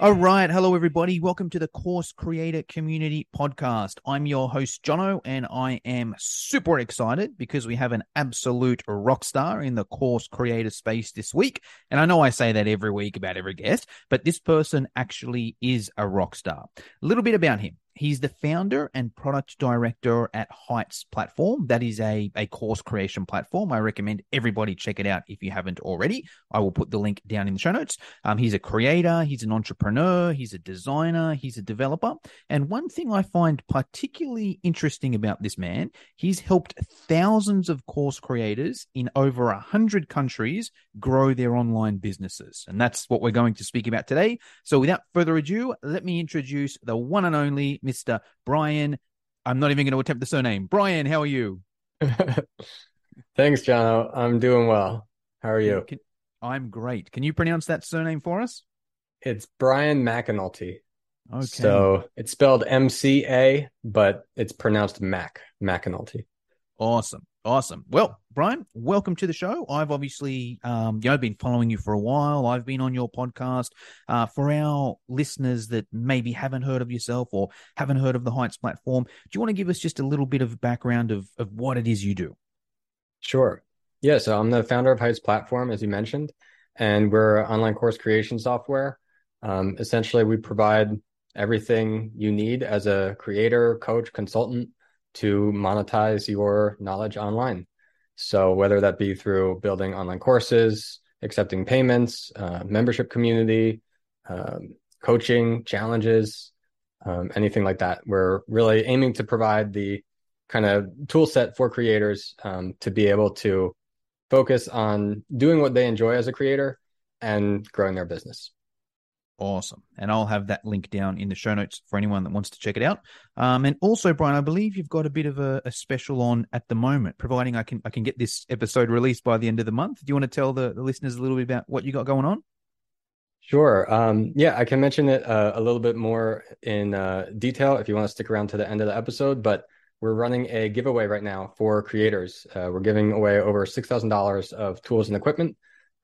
All right. Hello, everybody. Welcome to the Course Creator Community Podcast. I'm your host, Jono, and I am super excited because we have an absolute rock star in the course creator space this week. And I know I say that every week about every guest, but this person actually is a rock star. A little bit about him. He's the founder and product director at Heights Platform. That is a, a course creation platform. I recommend everybody check it out if you haven't already. I will put the link down in the show notes. Um, he's a creator, he's an entrepreneur, he's a designer, he's a developer. And one thing I find particularly interesting about this man, he's helped thousands of course creators in over a hundred countries grow their online businesses. And that's what we're going to speak about today. So without further ado, let me introduce the one and only Mr. Brian. I'm not even going to attempt the surname. Brian, how are you? Thanks, John. I'm doing well. How are you? Can, I'm great. Can you pronounce that surname for us? It's Brian McAnulty. Okay. So it's spelled M C A, but it's pronounced Mac McAnulty. Awesome. Awesome. Well, Brian, welcome to the show. I've obviously, um, you know, I've been following you for a while. I've been on your podcast. Uh, for our listeners that maybe haven't heard of yourself or haven't heard of the Heights platform, do you want to give us just a little bit of background of of what it is you do? Sure. Yeah. So I'm the founder of Heights platform, as you mentioned, and we're online course creation software. Um, essentially, we provide everything you need as a creator, coach, consultant to monetize your knowledge online. So whether that be through building online courses, accepting payments, uh, membership community, um, coaching, challenges, um, anything like that, we're really aiming to provide the kind of tool set for creators um, to be able to focus on doing what they enjoy as a creator and growing their business. Awesome. And I'll have that link down in the show notes for anyone that wants to check it out. Um, and also, Brian, I believe you've got a bit of a, a, special on at the moment, providing I can I can get this episode released by the end of the month. Do you want to tell the, the listeners a little bit about what you got going on? Sure. Um, yeah, I can mention it uh, a little bit more in uh, detail if you want to stick around to the end of the episode. But we're running a giveaway right now for creators. Uh, we're giving away over $6,000 of tools and equipment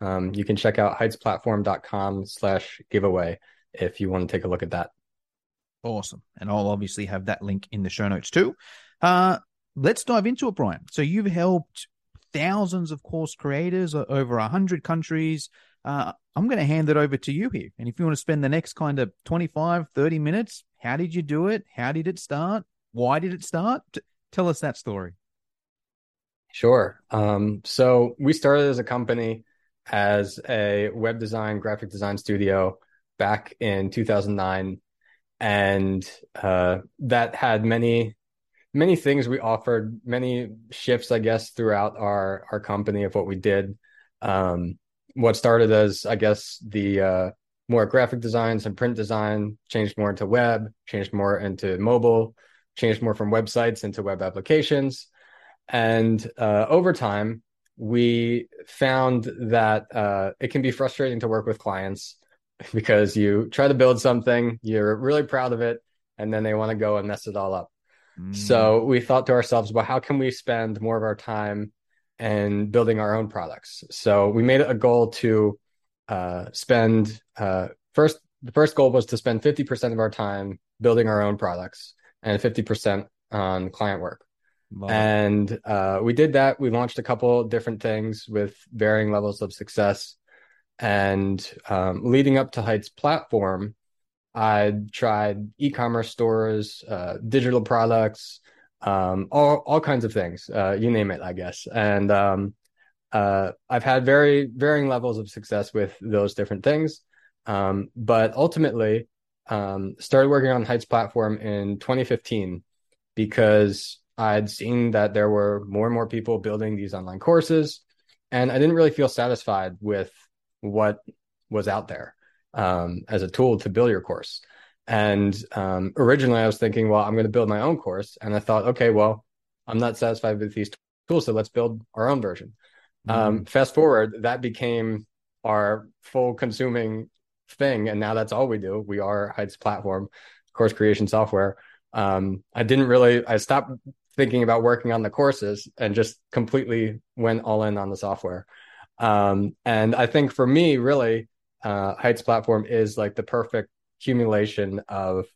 um, you can check out heightsplatform.com slash giveaway if you want to take a look at that. Awesome. And I'll obviously have that link in the show notes too. Uh, let's dive into it, Brian. So you've helped thousands of course creators over a hundred countries. Uh, I'm going to hand it over to you here. And if you want to spend the next kind of 25, 30 minutes, how did you do it? How did it start? Why did it start? Tell us that story. Sure. Um, so we started as a company as a web design, graphic design studio back in 2009. And uh, that had many, many things we offered, many shifts, I guess, throughout our, our company of what we did. Um, what started as, I guess, the uh, more graphic designs and print design changed more into web, changed more into mobile, changed more from websites into web applications. And uh, over time, we found that uh, it can be frustrating to work with clients because you try to build something, you're really proud of it, and then they want to go and mess it all up. Mm. So we thought to ourselves, well, how can we spend more of our time and building our own products? So we made it a goal to uh, spend uh, first. The first goal was to spend 50% of our time building our own products and 50% on client work. Wow. And uh, we did that. We launched a couple different things with varying levels of success. And um, leading up to Heights platform, I tried e-commerce stores, uh, digital products, um, all all kinds of things. Uh, you name it, I guess. And um, uh, I've had very varying levels of success with those different things. Um, but ultimately, um, started working on Heights platform in 2015 because I'd seen that there were more and more people building these online courses, and I didn't really feel satisfied with what was out there um, as a tool to build your course. And um, originally, I was thinking, well, I'm going to build my own course, and I thought, okay, well, I'm not satisfied with these tools, so let's build our own version. Um, mm-hmm. Um, fast forward, that became our full consuming thing, and now that's all we do. We are Heights platform, course creation software. Um, I didn't really, I stopped thinking about working on the courses and just completely went all in on the software. Um, and I think for me, really, uh, Heights platform is like the perfect accumulation of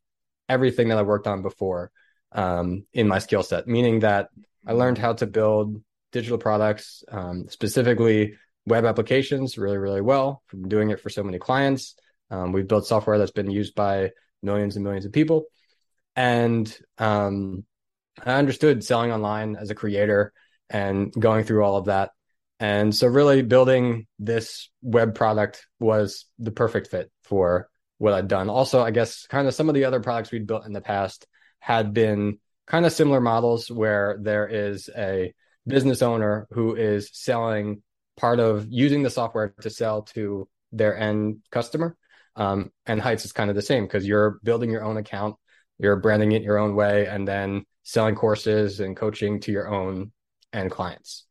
everything that I worked on before um, in my skill set, meaning that I learned how to build digital products, um, specifically web applications, really, really well from doing it for so many clients. Um, we've built software that's been used by millions and millions of people. And um, I understood selling online as a creator and going through all of that. And so, really, building this web product was the perfect fit for what I'd done. Also, I guess kind of some of the other products we'd built in the past had been kind of similar models where there is a business owner who is selling part of using the software to sell to their end customer. Um, and Heights is kind of the same because you're building your own account, you're branding it your own way, and then selling courses and coaching to your own end clients.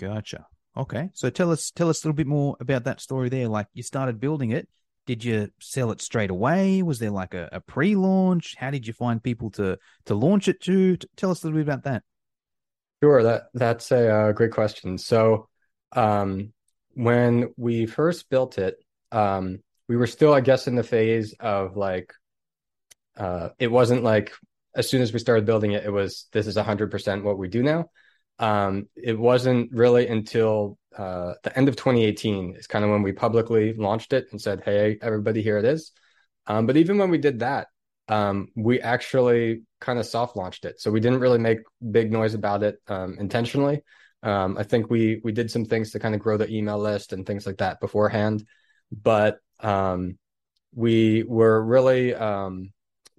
Gotcha. Okay. So tell us tell us a little bit more about that story there. Like you started building it. Did you sell it straight away? Was there like a, a pre-launch? How did you find people to to launch it to? Tell us a little bit about that. Sure, that that's a uh, great question. So, um, when we first built it, um, we were still, I guess, in the phase of like, uh, it wasn't like as soon as we started building it, it was this is hundred percent what we do now um, it wasn't really until uh, the end of 2018 is kind of when we publicly launched it and said, "Hey, everybody, here it is." Um, but even when we did that, um, we actually kind of soft launched it, so we didn't really make big noise about it um, intentionally. Um, I think we we did some things to kind of grow the email list and things like that beforehand, but um, we were really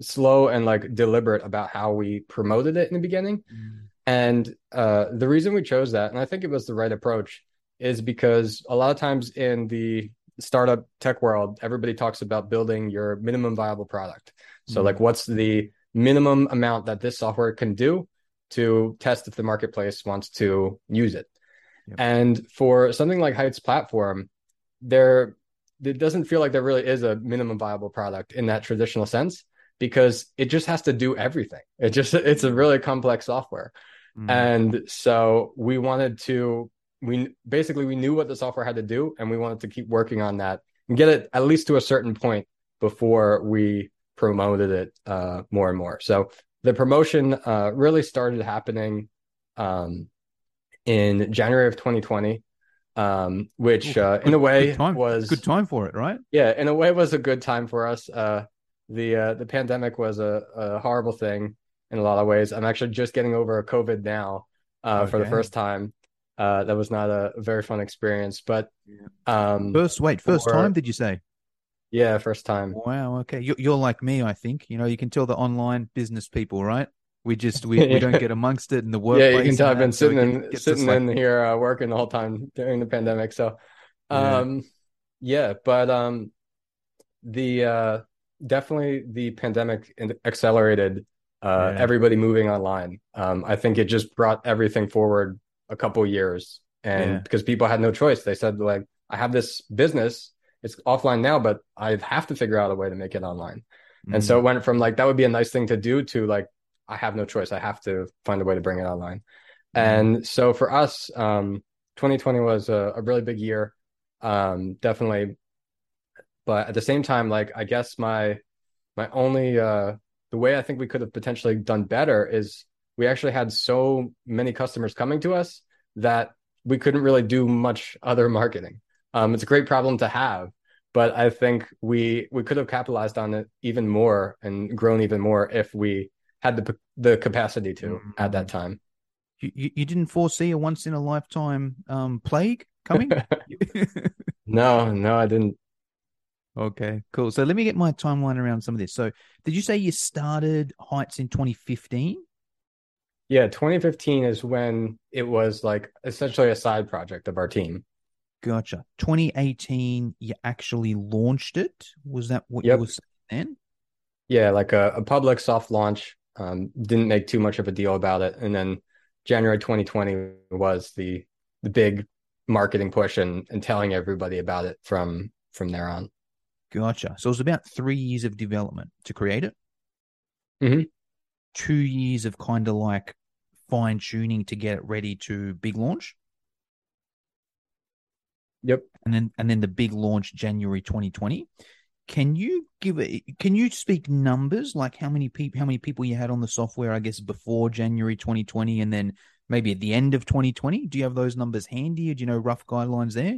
slow and like deliberate about how we promoted it in the beginning. Mm and uh, the reason we chose that, and I think it was the right approach, is because a lot of times in the startup tech world, everybody talks about building your minimum viable product. So, mm-hmm. like, what's the minimum amount that this software can do to test if the marketplace wants to use it? Yep. And for something like Heights platform, there it doesn't feel like there really is a minimum viable product in that traditional sense because it just has to do everything. It just it's a really complex software. Mm. And so we wanted to we basically we knew what the software had to do and we wanted to keep working on that and get it at least to a certain point before we promoted it uh, more and more. So the promotion uh, really started happening um, in January of 2020, um, which uh, in a way good was good time for it, right? Yeah, in a way was a good time for us. Uh, the uh, the pandemic was a, a horrible thing in a lot of ways. I'm actually just getting over a COVID now uh, okay. for the first time. Uh, that was not a, very fun experience, but um, first wait, first for, time did you say? Yeah, first time. Wow. Okay, you're, you're like me, I think. You know, you can tell the online business people, right? We just we, we don't get amongst it in the workplace. Yeah, you can tell I've been sitting so in sitting in like... here uh, working the whole time during the pandemic. So, um, yeah, yeah but um, the uh, definitely the pandemic accelerated uh, yeah. everybody moving online. Um, I think it just brought everything forward a couple years, and yeah. because people had no choice, they said like, "I have this business, it's offline now, but I have to figure out a way to make it online." Mm-hmm. And so it mm. went from like that would be a nice thing to do to like, I have no choice, I have to find a way to bring it online. Mm-hmm. And so for us, um, 2020 was a, a really big year, um, definitely. But at the same time, like I guess my my only uh, the way I think we could have potentially done better is we actually had so many customers coming to us that we couldn't really do much other marketing. Um, it's a great problem to have, but I think we we could have capitalized on it even more and grown even more if we had the the capacity to mm-hmm. at that time. You, you didn't foresee a once in a lifetime um, plague coming? no, no, I didn't. Okay, cool. So let me get my timeline around some of this. So, did you say you started Heights in 2015? Yeah, 2015 is when it was like essentially a side project of our team. Gotcha. 2018, you actually launched it. Was that what yep. you were saying then? Yeah, like a, a public soft launch. Um, didn't make too much of a deal about it, and then January 2020 was the the big marketing push and and telling everybody about it from from there on. Gotcha. So it was about three years of development to create it. Mm-hmm. Two years of kind of like fine tuning to get it ready to big launch. Yep. And then and then the big launch January 2020. Can you give it can you speak numbers like how many people how many people you had on the software I guess before January 2020 and then maybe at the end of 2020? Do you have those numbers handy? Or do you know rough guidelines there?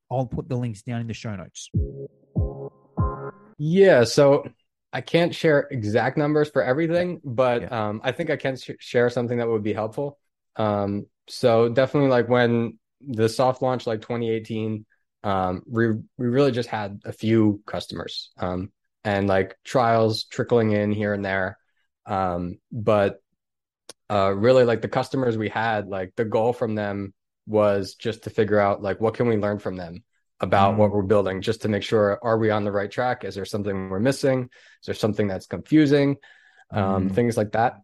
I'll put the links down in the show notes. Yeah, so I can't share exact numbers for everything, but Yeah. um, I think I can sh- share something that would be helpful. Um, so definitely, like when the soft launch, like 2018, um, we we really just had a few customers, um, and like trials trickling in here and there. Um, but uh, really, like the customers we had, like the goal from them was just to figure out like what can we learn from them about Mm. what we're building just to make sure are we on the right track? Is there something we're missing? Is there something that's confusing? Um, Mm. things like that.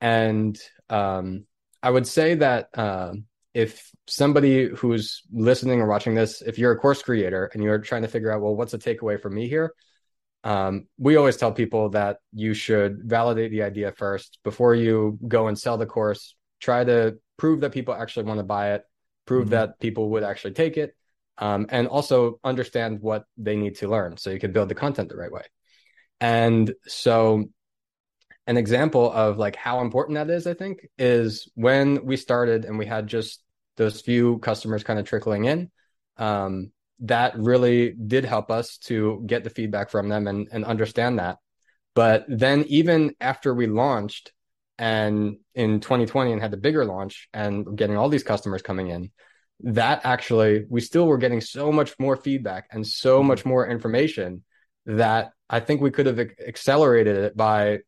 And um, i would say that um, if somebody who's listening or watching this if you're a course creator and you're trying to figure out well what's a takeaway from me here? Um, we always tell people that you should validate the idea first before you go and sell the course. Try to prove that people actually want to buy it prove Mhm. that people would actually take it um, and also understand what they need to learn so you can build the content the right way and so an example of like how important that is i think is when we started and we had just those few customers kind of trickling in um, that really did help us to get the feedback from them and, and understand that but then even after we launched and in 2020 and had the bigger launch and getting all these customers coming in that actually we still were getting so much more feedback and so much more information that i think we could have accelerated it by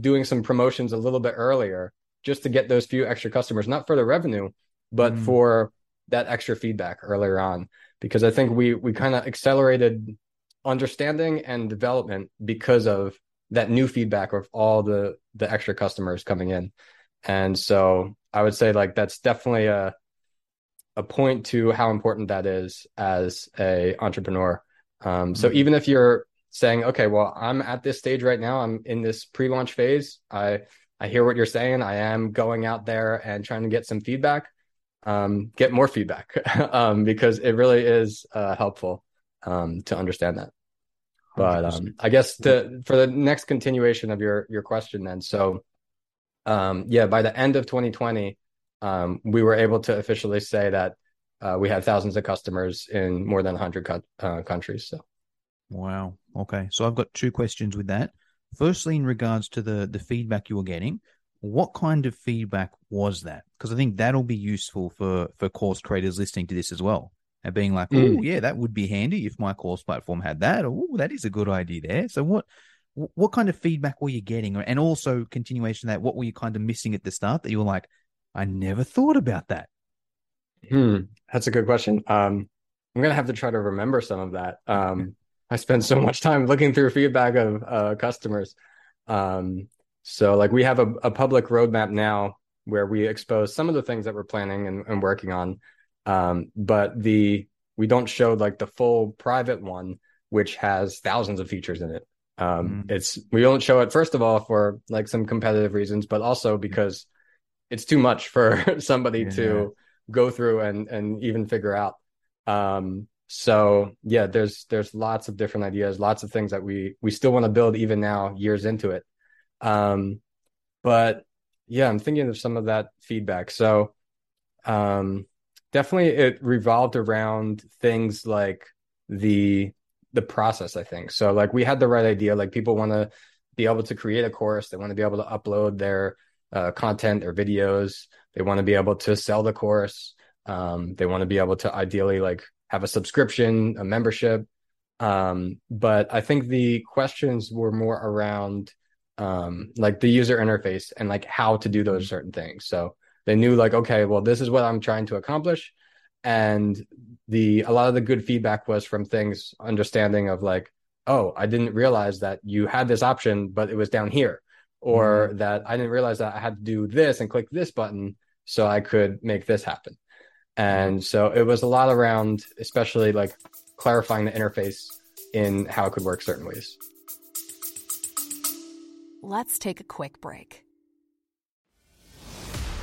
doing some promotions a little bit earlier just to get those few extra customers not for the revenue but Mm. for that extra feedback earlier on because i think we we kind of accelerated understanding and development because of that new feedback of all the the extra customers coming in. And so i would say like that's definitely a a point to how important that is as a entrepreneur. Um, so Mhm. even if you're saying okay well i'm at this stage right now i'm in this pre-launch phase i i hear what you're saying i am going out there and trying to get some feedback um, get more feedback um, because it really is uh, helpful um, to understand that but um, I guess to for the next continuation of your your question then so um, yeah by the end of 2020 um, we were able to officially say that uh, we had thousands of customers in more than 100 co- uh, countries so Wow. Okay. So I've got two questions with that. Firstly, in regards to the the feedback you were getting, what kind of feedback was that? Because I think that'll be useful for for course creators listening to this as well. And being like, oh yeah, that would be handy if my course platform had that. Oh, that is a good idea there. So what what kind of feedback were you getting? And also continuation of that, what were you kind of missing at the start that you were like, I never thought about that. Hmm, that's a good question. Um, I'm gonna have to try to remember some of that. Um, I spend so much time looking through feedback of uh, customers. Um, so like we have a, a public roadmap now where we expose some of the things that we're planning and, and working on. Um, but the we don't show like the full private one, which has thousands of features in it. Um, Mm. it's we don't show it first of all for like some competitive reasons, but also because it's too much for somebody Yeah. to go through and and even figure out. Um, so yeah, there's there's lots of different ideas, lots of things that we we still want to build even now, years into it. Um, but yeah, I'm thinking of some of that feedback. So um, definitely it revolved around things like the the process, I think. So like we had the right idea. Like people want to be able to create a course, they want to be able to upload their uh, content or videos, they want to be able to sell the course, um, they want to be able to ideally like have a subscription, a membership. Um, but I think the questions were more around um, like the user interface and like how to do those mm-hmm. certain things. So they knew like, okay, well, this is what I'm trying to accomplish. And the a lot of the good feedback was from things understanding of like, oh, I didn't realize that you had this option, but it was down here, or mm-hmm. that I didn't realize that I had to do this and click this button so I could make this happen. And so it was a lot around, especially like clarifying the interface in how it could work certain ways. Let's take a quick break.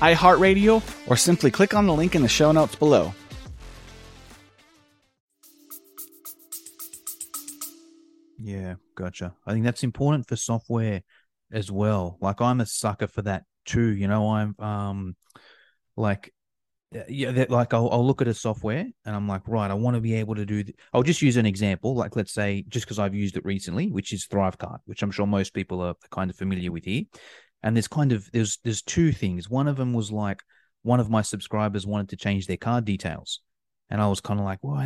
iHeartRadio, or simply click on the link in the show notes below. Yeah, gotcha. I think that's important for software as well. Like I'm a sucker for that too. You know, I'm um like yeah, like I'll, I'll look at a software and I'm like, right, I want to be able to do. Th- I'll just use an example, like let's say, just because I've used it recently, which is Thrivecart, which I'm sure most people are kind of familiar with here. And there's kind of there's there's two things. One of them was like one of my subscribers wanted to change their card details, and I was kind of like, well,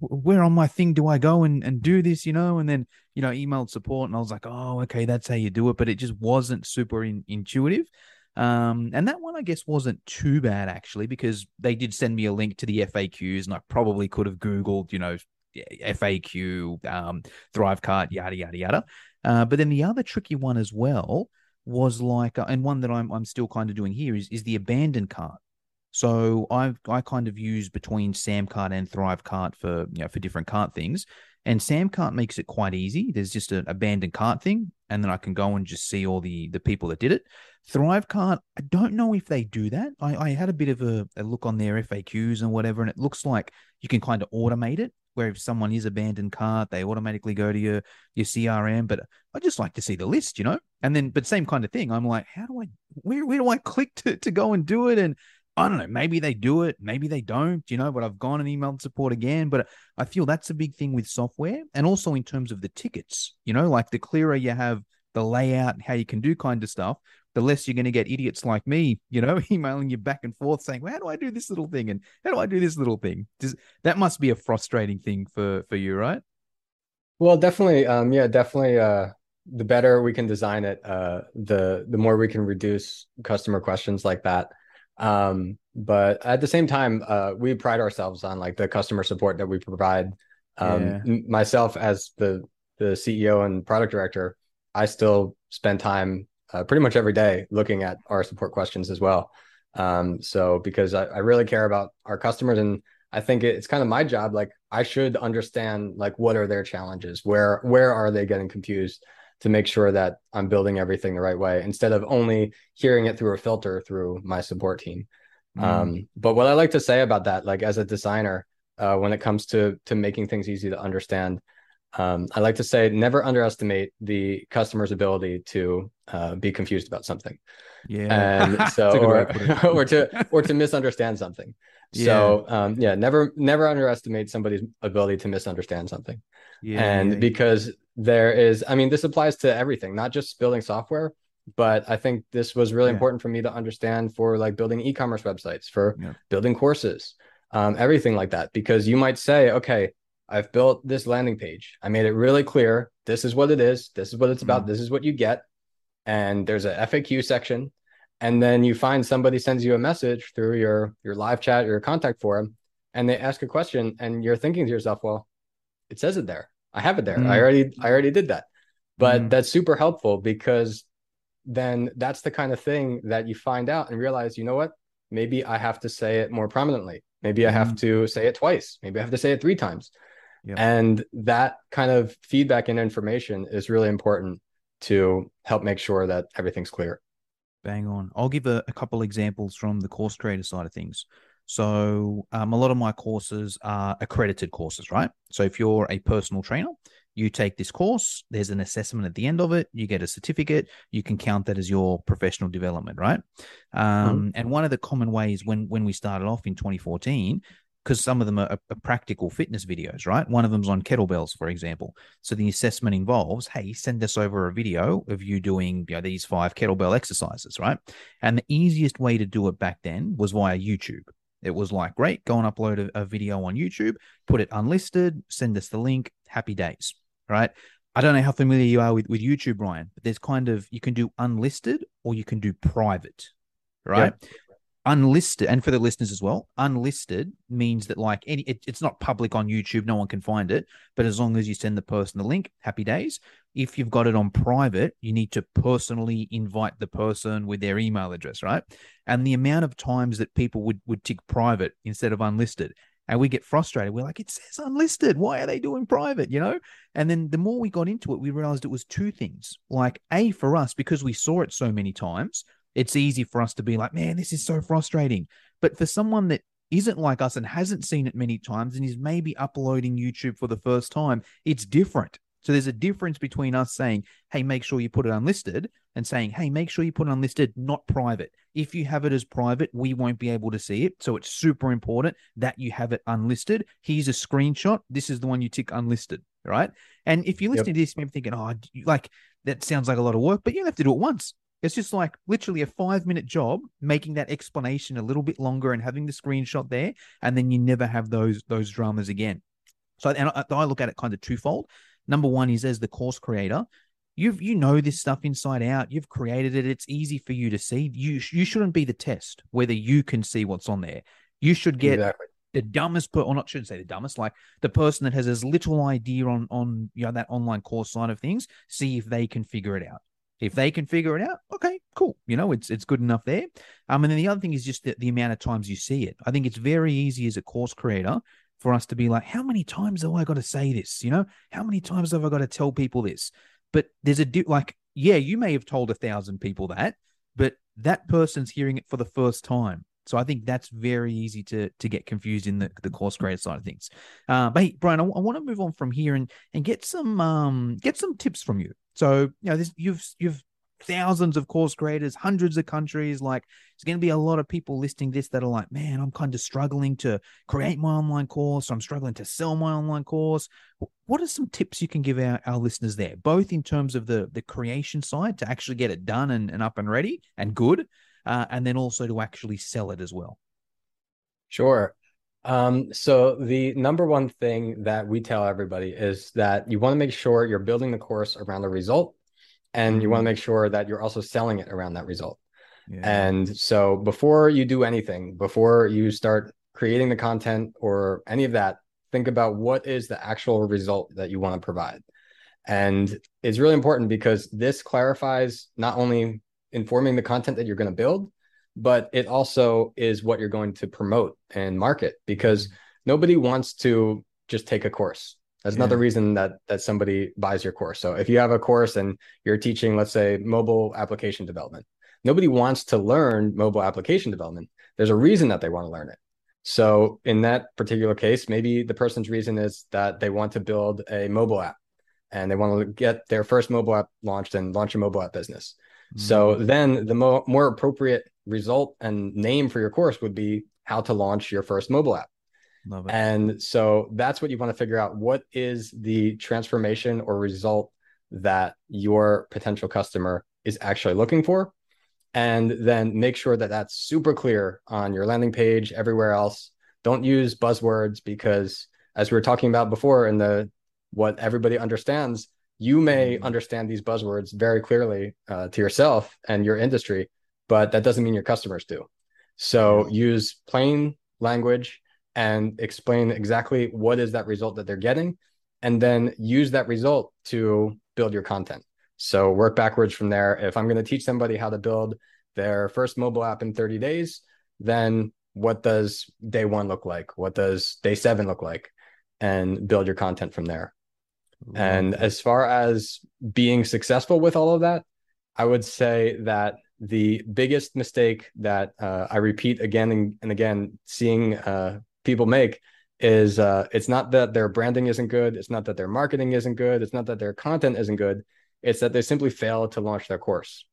where on my thing do I go and and do this, you know? And then you know, emailed support, and I was like, oh, okay, that's how you do it, but it just wasn't super in, intuitive. Um, and that one, I guess, wasn't too bad actually, because they did send me a link to the FAQs, and I probably could have Googled, you know, FAQ, um, Thrivecart, yada yada yada. Uh, but then the other tricky one as well was like, uh, and one that I'm I'm still kind of doing here is is the abandoned cart. So I've I kind of use between Samcart and Thrivecart for you know for different cart things. And Samcart makes it quite easy. There's just an abandoned cart thing, and then I can go and just see all the the people that did it. Thrivecart, I don't know if they do that. I, I had a bit of a, a, look on their FAQs and whatever, and it looks like you can kind of automate it, where if someone is abandoned cart, they automatically go to your your CRM. But I just like to see the list, you know. And then, but same kind of thing. I'm like, how do I, where where do I click to to go and do it? And I don't know. Maybe they do it, maybe they don't, you know. But I've gone and emailed support again. But I feel that's a big thing with software, and also in terms of the tickets, you know, like the clearer you have the layout and how you can do kind of stuff, the less you're going to get idiots like me, you know, emailing you back and forth saying, well, "How do I do this little thing?" and "How do I do this little thing?" Does, that must be a frustrating thing for for you, right? Well, definitely. Um, yeah, definitely. Uh, the better we can design it, uh, the the more we can reduce customer questions like that. Um, but at the same time, uh, we pride ourselves on like the customer support that we provide. Um, yeah. myself as the the CEO and product director, I still spend time uh, pretty much every day looking at our support questions as well. Um, so because I, I, really care about our customers and I think it's kind of my job. Like I should understand like what are their challenges, where where are they getting confused to make sure that I'm building everything the right way instead of only hearing it through a filter through my support team. Mm. Um, but what I like to say about that, like as a designer, uh, when it comes to to making things easy to understand, um, I like to say never underestimate the customer's ability to uh, be confused about something. Yeah. And so or, or to or to misunderstand something. Yeah. So um, yeah, never never underestimate somebody's ability to misunderstand something. Yeah. And because there is, I mean, this applies to everything, not just building software, but I think this was really yeah. important for me to understand for like building e-commerce websites, for yeah. building courses, um, everything like that. Because you might say, okay, I've built this landing page. I made it really clear. This is what it is. This is what it's about. Mm-hmm. This is what you get. And there's a FAQ section. And then you find somebody sends you a message through your your live chat or your contact forum, and they ask a question, and you're thinking to yourself, well, it says it there. I have it there. Mm-hmm. I already I already did that. But mm-hmm. that's super helpful because then that's the kind of thing that you find out and realize, you know what? Maybe I have to say it more prominently. Maybe I have mm-hmm. to say it twice. Maybe I have to say it three times. Yep. And that kind of feedback and information is really important to help make sure that everything's clear. Bang on. I'll give a, a couple examples from the course creator side of things. So, um, a lot of my courses are accredited courses, right? So, if you're a personal trainer, you take this course, there's an assessment at the end of it, you get a certificate, you can count that as your professional development, right? Um, mm-hmm. And one of the common ways when when we started off in 2014 because some of them are, are, practical fitness videos, right? One of them's on kettlebells, for example. So the assessment involves, hey, send us over a video of you doing you know, these five kettlebell exercises, right? And the easiest way to do it back then was via YouTube. It was like, great, go and upload a, a video on YouTube, put it unlisted, send us the link, happy days, right? I don't know how familiar you are with, with YouTube, Ryan, but there's kind of, you can do unlisted or you can do private, right? Yep unlisted and for the listeners as well unlisted means that like any it, it's not public on youtube no one can find it but as long as you send the person the link happy days. If you've got it on private you need to personally invite the person with their email address right? And the amount of times that people would would tick private instead of unlisted and we get frustrated. We're like it says unlisted. Why are they doing private? You know? And then the more we got into it we realized it was two things. Like a for us because we saw it so many times it's easy for us to be like, man, this is so frustrating. But for someone that isn't like us and hasn't seen it many times and is maybe uploading YouTube for the first time, it's different. So there's a difference between us saying, hey, make sure you put it unlisted and saying, hey, make sure you put it unlisted, not private. If you have it as private, we won't be able to see it. So it's super important that you have it unlisted. Here's a screenshot. This is the one you tick unlisted, right? And if you're listening yep. to this, maybe thinking, oh, like that sounds like a lot of work, but you don't have to do it once. It's just like literally a five minute job, making that explanation a little bit longer and having the screenshot there, and then you never have those those dramas again. So, and I, I look at it kind of twofold. Number one is as the course creator, you've you know this stuff inside out. You've created it. It's easy for you to see. You you shouldn't be the test whether you can see what's on there. You should get exactly. the dumbest, per, or not shouldn't say the dumbest, like the person that has as little idea on on you know that online course side of things. See if they can figure it out. If they can figure it out, okay, cool. You know, it's it's good enough there. Um, and then the other thing is just the, the amount of times you see it. I think it's very easy as a course creator for us to be like, how many times have I got to say this? You know, how many times have I got to tell people this? But there's a di- like, yeah, you may have told a thousand people that, but that person's hearing it for the first time. So I think that's very easy to to get confused in the, the course creator side of things. Uh, but hey, Brian, I, I want to move on from here and and get some um get some tips from you. So you know, this, you've you've thousands of course creators, hundreds of countries. Like, there's going to be a lot of people listing this that are like, man, I'm kind of struggling to create my online course. I'm struggling to sell my online course. What are some tips you can give our, our listeners there, both in terms of the the creation side to actually get it done and, and up and ready and good, uh, and then also to actually sell it as well? Sure. Um, so the number one thing that we tell everybody is that you want to make sure you're building the course around the result and you want to mm-hmm. make sure that you're also selling it around that result. Yeah. And so before you do anything, before you start creating the content or any of that, think about what is the actual result that you want to provide. And it's really important because this clarifies not only informing the content that you're going to build, but it also is what you're going to promote and market because nobody wants to just take a course. That's yeah. another reason that that somebody buys your course. So if you have a course and you're teaching, let's say, mobile application development, nobody wants to learn mobile application development. There's a reason that they want to learn it. So in that particular case, maybe the person's reason is that they want to build a mobile app and they want to get their first mobile app launched and launch a mobile app business. Mm-hmm. So then the mo- more appropriate result and name for your course would be how to launch your first mobile app. And so that's what you want to figure out. What is the transformation or result that your potential customer is actually looking for? And then make sure that that's super clear on your landing page, everywhere else. Don't use buzzwords because, as we were talking about before, in the what everybody understands, you may mm-hmm. understand these buzzwords very clearly uh, to yourself and your industry, but that doesn't mean your customers do. So use plain language and explain exactly what is that result that they're getting, and then use that result to build your content. So work backwards from there. If I'm going to teach somebody how to build their first mobile app in 30 days, then what does day one look like? What does day seven look like? And build your content from there. And as far as being successful with all of that, I would say that the biggest mistake that uh, I repeat again and, and again, seeing uh, people make is uh, it's not that their branding isn't good, it's not that their marketing isn't good, it's not that their content isn't good, it's that they simply fail to launch their course.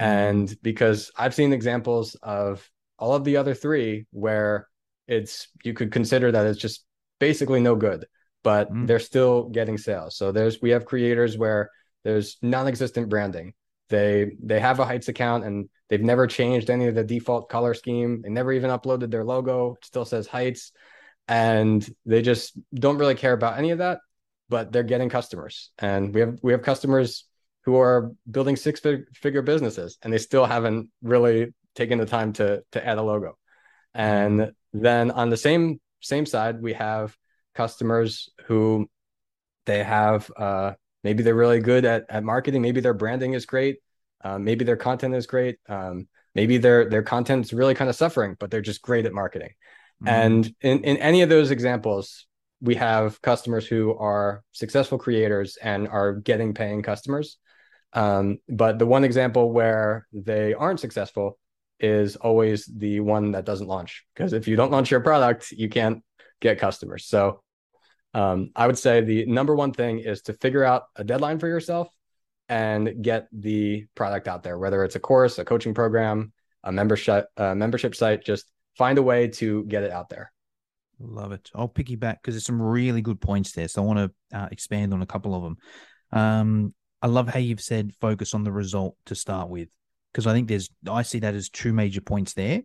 Mm-hmm. And because I've seen examples of all of the other three where it's you could consider that it's just basically no good but mm. they're still getting sales. So there's we have creators where there's non-existent branding. They they have a Heights account and they've never changed any of the default color scheme. They never even uploaded their logo. It still says Heights, and they just don't really care about any of that. But they're getting customers, and we have we have customers who are building six figure businesses, and they still haven't really taken the time to to add a logo. And then on the same same side, we have customers who they have uh, maybe they're really good at, at marketing. Maybe their branding is great. Uh, maybe their content is great. Um, maybe their their content's really kind of suffering but they're just great at marketing. Mm-hmm. and in, in any of those examples we have customers who are successful creators and are getting paying customers. Um, but the one example where they aren't successful is always the one that doesn't launch. Because if you don't launch your product you can't get customers. So um, I would say the number one thing is to figure out a deadline for yourself and get the product out there, whether it's a course, a coaching program, a membership, a membership site, just find a way to get it out there. Love it. I'll piggyback because there's some really good points there. So I want to uh, expand on a couple of them. Um, I love how you've said focus on the result to start with, because I think there's, I see that as two major points there.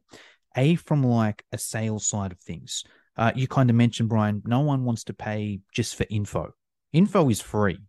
A, from like a sales side of things. Uh, you kind of mentioned, Brian, no one wants to pay just for info. Info is free.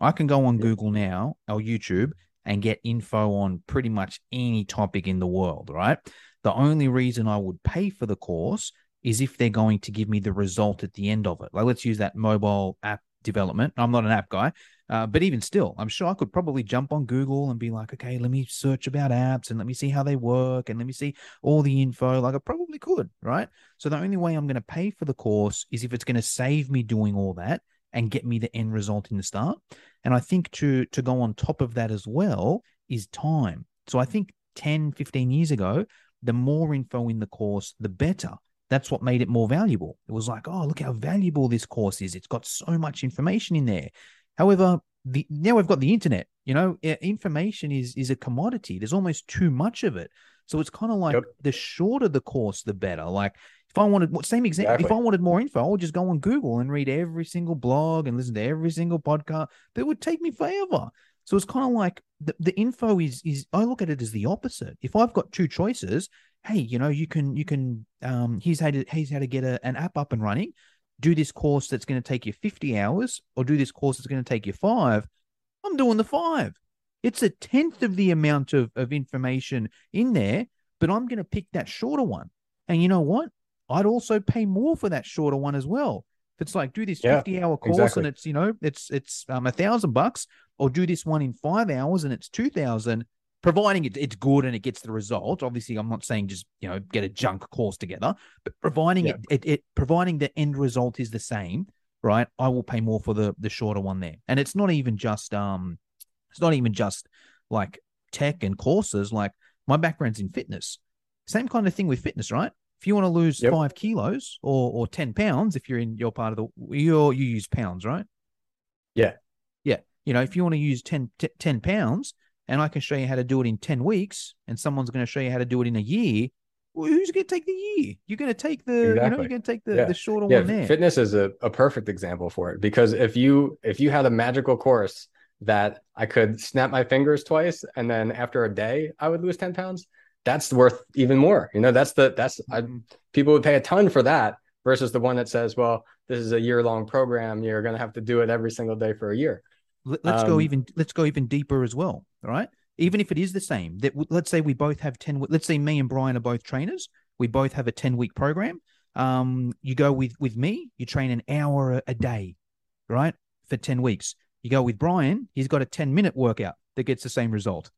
I can go on yeah. Google now or YouTube and get info on pretty much any topic in the world, right? The only reason I would pay for the course is if they're going to give me the result at the end of it. Like, let's use that mobile app development. I'm not an app guy, uh, but even still, I'm sure I could probably jump on Google and be like, okay, let me search about apps and let me see how they work and let me see all the info. Like I probably could, right? So the only way I'm going to pay for the course is if it's going to save me doing all that and get me the end result in the start. And I think to to go on top of that as well is time. So I think 10, 15 years ago, the more info in the course, the better. That's what made it more valuable. It was like, oh, look how valuable this course is. It's got so much information in there. However, the now we've got the internet. You know, information is is a commodity. There's almost too much of it. So it's kind of like yep. the shorter the course, the better. Like if I wanted same example, exactly. if I wanted more info, I would just go on Google and read every single blog and listen to every single podcast. That would take me forever. So it's kind of like the, the info is is I look at it as the opposite. If I've got two choices, hey, you know, you can you can um here's how to here's how to get a, an app up and running do this course that's going to take you 50 hours or do this course that's going to take you five, I'm doing the five. It's a tenth of the amount of, of information in there, but I'm going to pick that shorter one. And you know what? I'd also pay more for that shorter one as well. If it's like do this 50 yeah, hour course exactly. and it's, you know, it's it's um a thousand bucks, or do this one in five hours and it's two thousand, providing it, it's good and it gets the result. Obviously, I'm not saying just you know get a junk course together, but providing yeah. it, it, it providing the end result is the same, right? I will pay more for the the shorter one there, and it's not even just um, it's not even just like tech and courses. Like my background's in fitness, same kind of thing with fitness, right? If you want to lose yep. five kilos or or ten pounds, if you're in your part of the you you use pounds, right? Yeah, yeah. You know, if you want to use 10, t- 10 pounds, and I can show you how to do it in 10 weeks, and someone's going to show you how to do it in a year, well, who's going to take the year? You're going to take the, exactly. you know, you're going to take the, yeah. the shorter yeah, one there. Fitness is a, a perfect example for it because if you if you had a magical course that I could snap my fingers twice and then after a day I would lose 10 pounds, that's worth even more. You know, that's the that's I, mm-hmm. people would pay a ton for that versus the one that says, well, this is a year long program. You're going to have to do it every single day for a year. Let's um, go even let's go even deeper as well. Right. Even if it is the same, that let's say we both have ten. Let's say me and Brian are both trainers. We both have a ten week program. Um, you go with with me. You train an hour a, day, right, for ten weeks. You go with Brian. He's got a ten minute workout that gets the same result.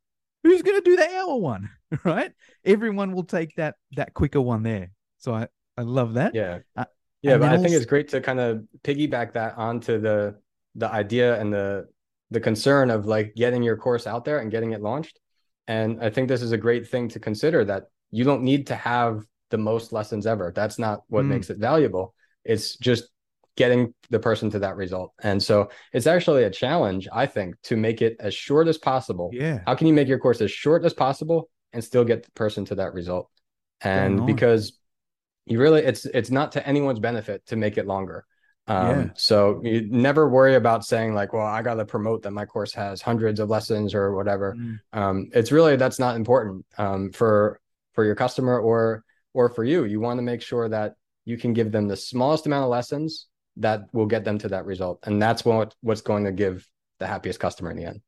Who's going to do the hour one, right? Everyone will take that that quicker one there. So I I love that. Yeah. Uh, yeah, but I also... think it's great to kind of piggyback that onto the the idea and the the concern of like getting your course out there and getting it launched. And I think this is a great thing to consider that you don't need to have the most lessons ever. That's not what mm. makes it valuable. It's just getting the person to that result. And so it's actually a challenge, I think, to make it as short as possible. Yeah. How can you make your course as short as possible and still get the person to that result? And because you really it's it's not to anyone's benefit to make it longer. Um, yeah. so you never worry about saying like, well, I got to promote that my course has hundreds of lessons or whatever. Mm. Um, it's really, that's not important, um, for, for your customer or, or for you. You want to make sure that you can give them the smallest amount of lessons that will get them to that result. And that's what what's going to give the happiest customer in the end.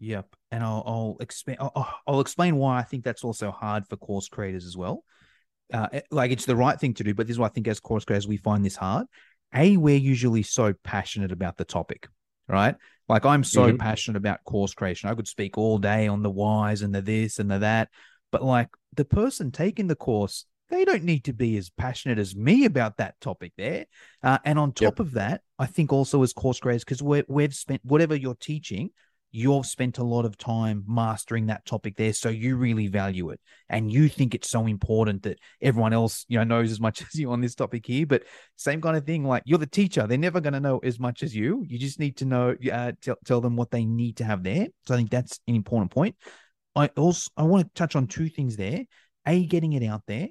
Yep. And I'll, I'll explain, I'll, I'll, explain why I think that's also hard for course creators as well. Uh, like it's the right thing to do, but this is why I think as course creators, we find this hard. A, we're usually so passionate about the topic, right? Like I'm so mm-hmm. passionate about course creation. I could speak all day on the whys and the this and the that, but like the person taking the course they don't need to be as passionate as me about that topic there. Uh, and on top yep. of that, I think also as course creators, because we've spent whatever you're teaching, you've spent a lot of time mastering that topic there. So you really value it and you think it's so important that everyone else, you know, knows as much as you on this topic here. But same kind of thing, like you're the teacher, they're never going to know as much as you. You just need to know, uh, tell, tell them what they need to have there. So I think that's an important point. I also I want to touch on two things there. A, getting it out there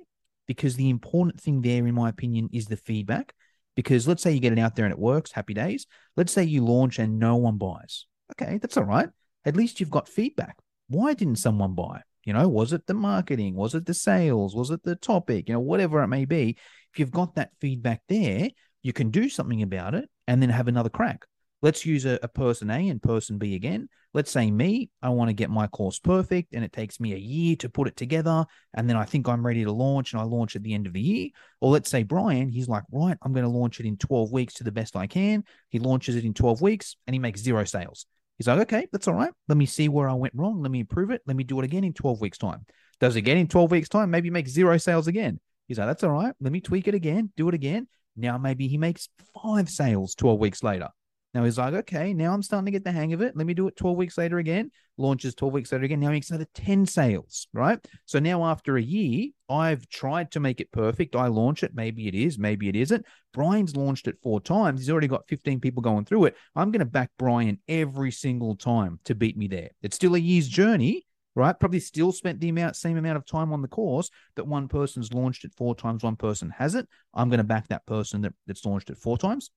because the important thing there, in my opinion, is the feedback. Because let's say you get it out there and it works, happy days. Let's say you launch and no one buys. Okay, that's all right. At least you've got feedback. Why didn't someone buy? You know, was it the marketing? Was it the sales? Was it the topic? You know, whatever it may be. If you've got that feedback there, you can do something about it and then have another crack. Let's use a, a, person A and person B again. Let's say me, I want to get my course perfect and it takes me a year to put it together. And then I think I'm ready to launch and I launch at the end of the year. Or let's say Brian, he's like, right, I'm going to launch it in 12 weeks to the best I can. He launches it in 12 weeks and he makes zero sales. He's like, okay, that's all right. Let me see where I went wrong. Let me improve it. Let me do it again in 12 weeks' time. Does it again in 12 weeks' time? Maybe make zero sales again. He's like, that's all right. Let me tweak it again, do it again. Now maybe he makes five sales 12 weeks later. Now he's like, okay, now I'm starting to get the hang of it. Let me do it 12 weeks later again. Launches 12 weeks later again. Now makes another 10 sales, right? So now after a year, I've tried to make it perfect. I launch it. Maybe it is, maybe it isn't. Brian's launched it four times. He's already got 15 people going through it. I'm going to back Brian every single time to beat me there. It's still a year's journey, right? Probably still spent the amount, same amount of time on the course that one person's launched it four times, one person hasn't. I'm going to back that person that, that's launched it four times.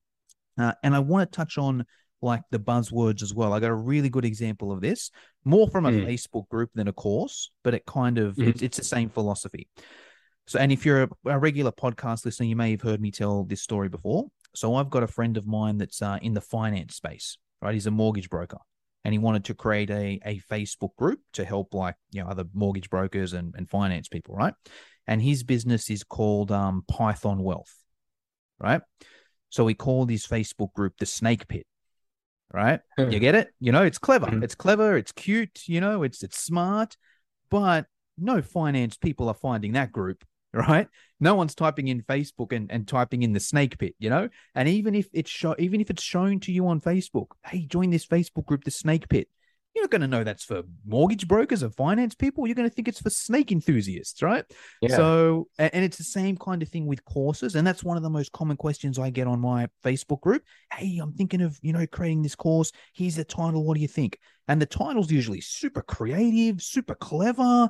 Uh, and I want to touch on like the buzzwords as well. I got a really good example of this, more from a mm. Facebook group than a course, but it kind of mm. it's, it's the same philosophy. So, and if you're a, a, regular podcast listener, you may have heard me tell this story before. So, I've got a friend of mine that's uh, in the finance space, right? He's a mortgage broker, and he wanted to create a a Facebook group to help like you know other mortgage brokers and, and finance people, right? And his business is called um, Python Wealth, right? So we called his Facebook group the Snake Pit. Right? Hmm. you get it? You know, it's clever. Mm-hmm. It's clever. It's cute. You know, it's it's smart. But no finance people are finding that group, right? No one's typing in Facebook and, and typing in the snake pit, you know? And even if it's show, even if it's shown to you on Facebook, hey, join this Facebook group, the snake pit you're not going to know that's for mortgage brokers or finance people. You're going to think it's for snake enthusiasts, right? Yeah. So, and it's the same kind of thing with courses. And that's one of the most common questions I get on my Facebook group. Hey, I'm thinking of, you know, creating this course. Here's the title. What do you think? And the title's usually super creative, super clever,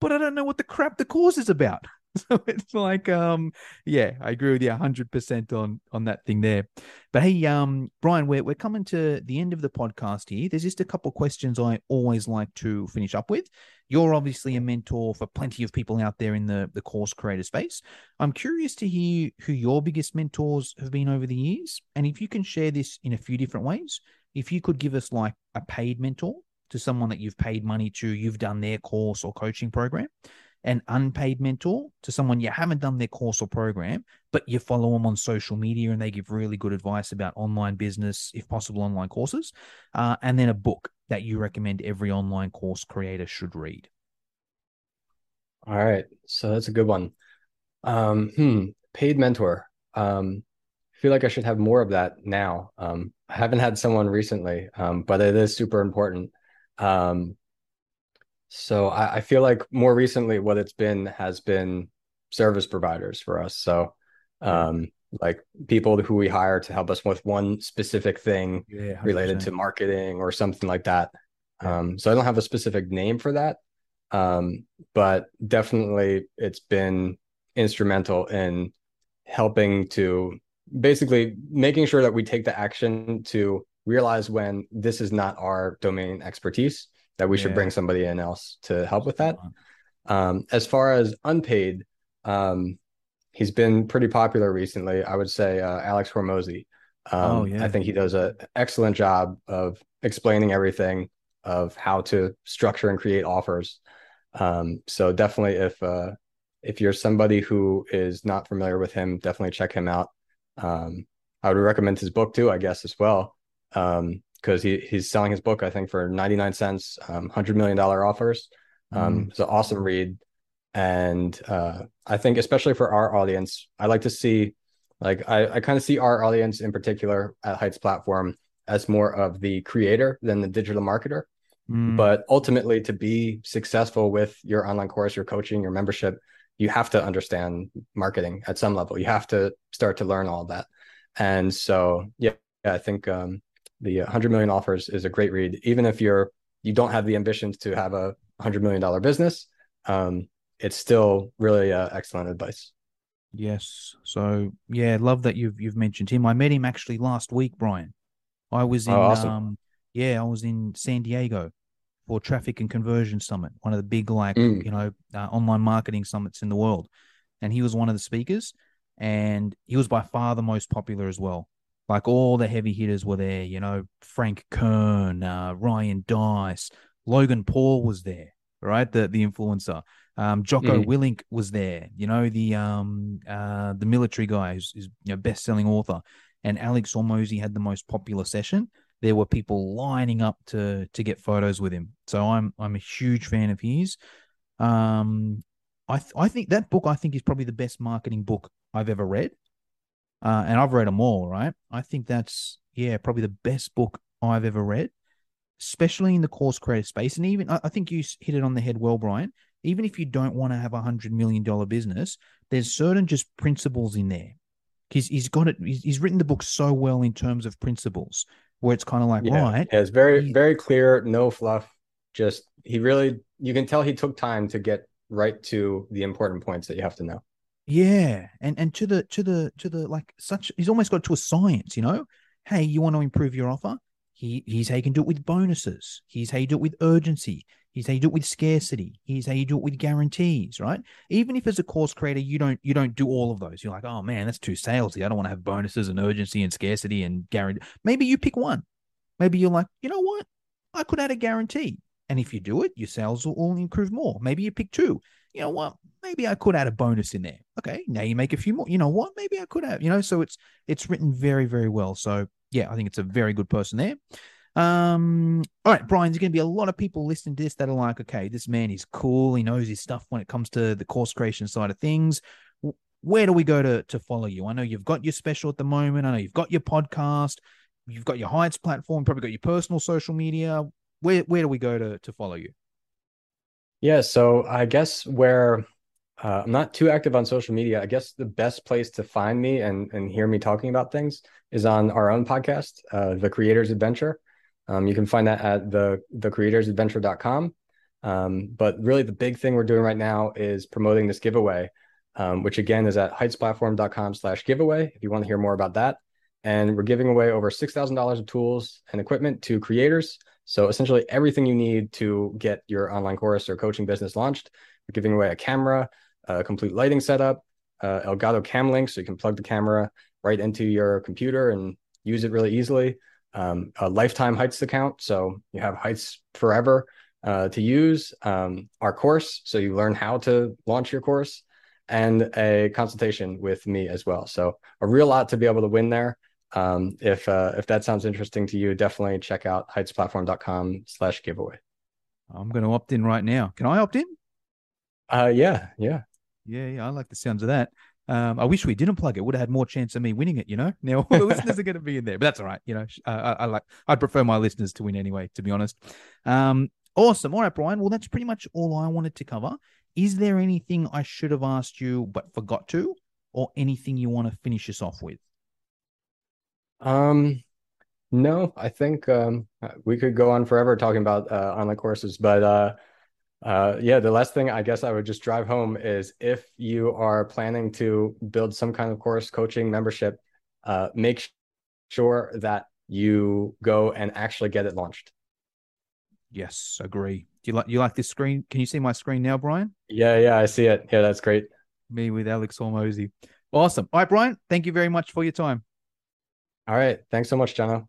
but I don't know what the crap the course is about. so it's like um yeah i agree with you 100% on on that thing there. But hey um brian we're, we're coming to the end of the podcast here. There's just a couple questions i always like to finish up with. You're obviously a mentor for plenty of people out there in the the course creator space. I'm curious to hear who your biggest mentors have been over the years and if you can share this in a few different ways if you could give us like a paid mentor to someone that you've paid money to you've done their course or coaching program an unpaid mentor to someone you haven't done their course or program, but you follow them on social media and they give really good advice about online business, if possible, online courses, uh, and then a book that you recommend every online course creator should read. All right, so that's a good one. Um, hmm, paid mentor. Um, feel like I should have more of that now. Um, I haven't had someone recently, um, but it is super important. Um, so I, I, feel like more recently, what it's been has been service providers for us. So, um, like people who we hire to help us with one specific thing yeah, related to marketing or something like that. Yeah. Um, so I don't have a specific name for that, um, but definitely it's been instrumental in helping to basically making sure that we take the action to realize when this is not our domain expertise that we yeah. should bring somebody in else to help with that. Um, as far as unpaid, um, he's been pretty popular recently. I would say uh, Alex Hormozi. Um, oh, yeah. I think he does an excellent job of explaining everything of how to structure and create offers. Um, so definitely, if uh, if you're somebody who is not familiar with him, definitely check him out. Um, I would recommend his book too, I guess, as well, because he he's selling his book, I think, for ninety nine cents, um, hundred million dollar offers. Um, mm. It's an awesome read, and uh, I think especially for our audience, I like to see, like, I I kind of see our audience in particular at Heights Platform as more of the creator than the digital marketer. Mm. But ultimately, to be successful with your online course, your coaching, your membership, you have to understand marketing at some level. You have to start to learn all that. And so, yeah, yeah I think um, the 100 million offers is a great read, even if you're you don't have the ambitions to have a 100 million dollar business. Um, it's still really uh, excellent advice. Yes. So yeah, love that you've you've mentioned him. I met him actually last week, Brian. I was oh, in oh, awesome. um yeah, I was in San Diego for Traffic and Conversion Summit, one of the big like mm. you know uh, online marketing summits in the world, and he was one of the speakers, and he was by far the most popular as well. Like all the heavy hitters were there, you know, Frank Kern, uh, Ryan Deiss, Logan Paul was there, right? The the influencer. Um, Jocko mm. Willink was there, you know, the um uh the military guy who's, who's you know best selling author, and Alex Hormozi had the most popular session there were people lining up to to get photos with him. So I'm I'm a huge fan of his. Um, I th- I think that book I think is probably the best marketing book I've ever read. Uh, and I've read them all, right? I think that's yeah, probably the best book I've ever read, especially in the course creator space. And even I, I think you hit it on the head well, Brian. Even if you don't want to have a hundred million dollar business, there's certain just principles in there. He's he's got it. He's, he's written the book so well in terms of principles where it's kind of like, yeah. right. Yeah, it's very, very clear, no fluff. Just he really you can tell he took time to get right to the important points that you have to know. Yeah. And and to the to the to the like such he's almost got to a science, you know? Hey, you want to improve your offer? He he's how you can do it with bonuses. He's how you do it with urgency. He's how you do it with scarcity. He's how you do it with guarantees, right? Even if as a course creator you don't you don't do all of those, you're like, oh man, that's too salesy. I don't want to have bonuses and urgency and scarcity and guarantee. Maybe you pick one. Maybe you're like, you know what? I could add a guarantee. And if you do it, your sales will, will improve more. Maybe you pick two. You know what? Maybe I could add a bonus in there. Okay, now you make a few more. You know what? Maybe I could have. You know, so it's it's written very very well. So yeah, I think it's a very good person there. Um, all right, Brian, there's going to be a lot of people listening to this that are like, okay, this man is cool. He knows his stuff when it comes to the course creation side of things. Where do we go to to follow you? I know you've got your special at the moment. I know you've got your podcast. You've got your Heights platform. Probably got your personal social media. Where where do we go to to follow you? Yeah, so I guess where uh, I'm not too active on social media. I guess the best place to find me and and hear me talking about things is on our own podcast, uh, The Creator's Adventure. Um, you can find that at the thecreatorsadventure.com. Um, but really, the big thing we're doing right now is promoting this giveaway, um, which again is at heightsplatform.com slash giveaway if you want to hear more about that. And we're giving away over $6,000 of tools and equipment to creators. So essentially everything you need to get your online course or coaching business launched. We're giving away a camera, a complete lighting setup, uh, Elgato Cam Link, so you can plug the camera right into your computer and use it really easily um, a lifetime Heights account. So you have Heights forever uh, to use, um, our course. So you learn how to launch your course and a consultation with me as well. So a real lot to be able to win there. Um, if, uh, if that sounds interesting to you, definitely check out heightsplatform.com slash giveaway. I'm going to opt in right now. Can I opt in? Uh, yeah, yeah. Yeah, yeah. I like the sounds of that. Um, I wish we didn't plug it. Would have had more chance of me winning it. You know. Now all the listeners are going to be in there, but that's all right. You know, uh, I, I, like. I'd prefer my listeners to win anyway. To be honest. Um, awesome. All right, Brian. Well, that's pretty much all I wanted to cover. Is there anything I should have asked you but forgot to, or anything you want to finish us off with? Um, no, I think um, we could go on forever talking about uh, online courses, but uh, uh, yeah, the last thing I guess I would just drive home is if you are planning to build some kind of course coaching membership, uh, make sure that you go and actually get it launched. Yes, agree. Do you like you like this screen? Can you see my screen now, Brian? Yeah, yeah, I see it. Yeah, that's great. Me with Alex Hormozi. Awesome. All right, Brian, thank you very much for your time. All right. Thanks so much, Jono.